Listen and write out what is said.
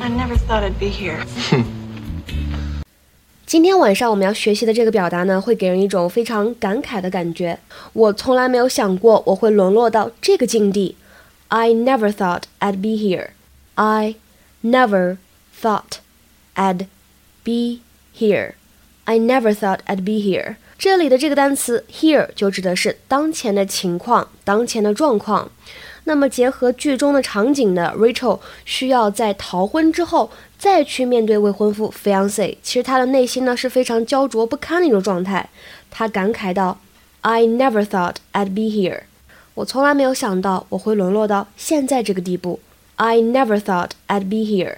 I never thought I'd be here. 今天晚上我们要学习的这个表达呢，会给人一种非常感慨的感觉。我从来没有想过我会沦落到这个境地。I never thought I'd be here. I never thought I'd be here. I never thought I'd be here. 这里的这个单词 here 就指的是当前的情况、当前的状况。那么结合剧中的场景呢，Rachel 需要在逃婚之后再去面对未婚夫 fiance，其实她的内心呢是非常焦灼不堪的一种状态。她感慨道：“I never thought I'd be here。我从来没有想到我会沦落到现在这个地步。I never thought I'd be here。”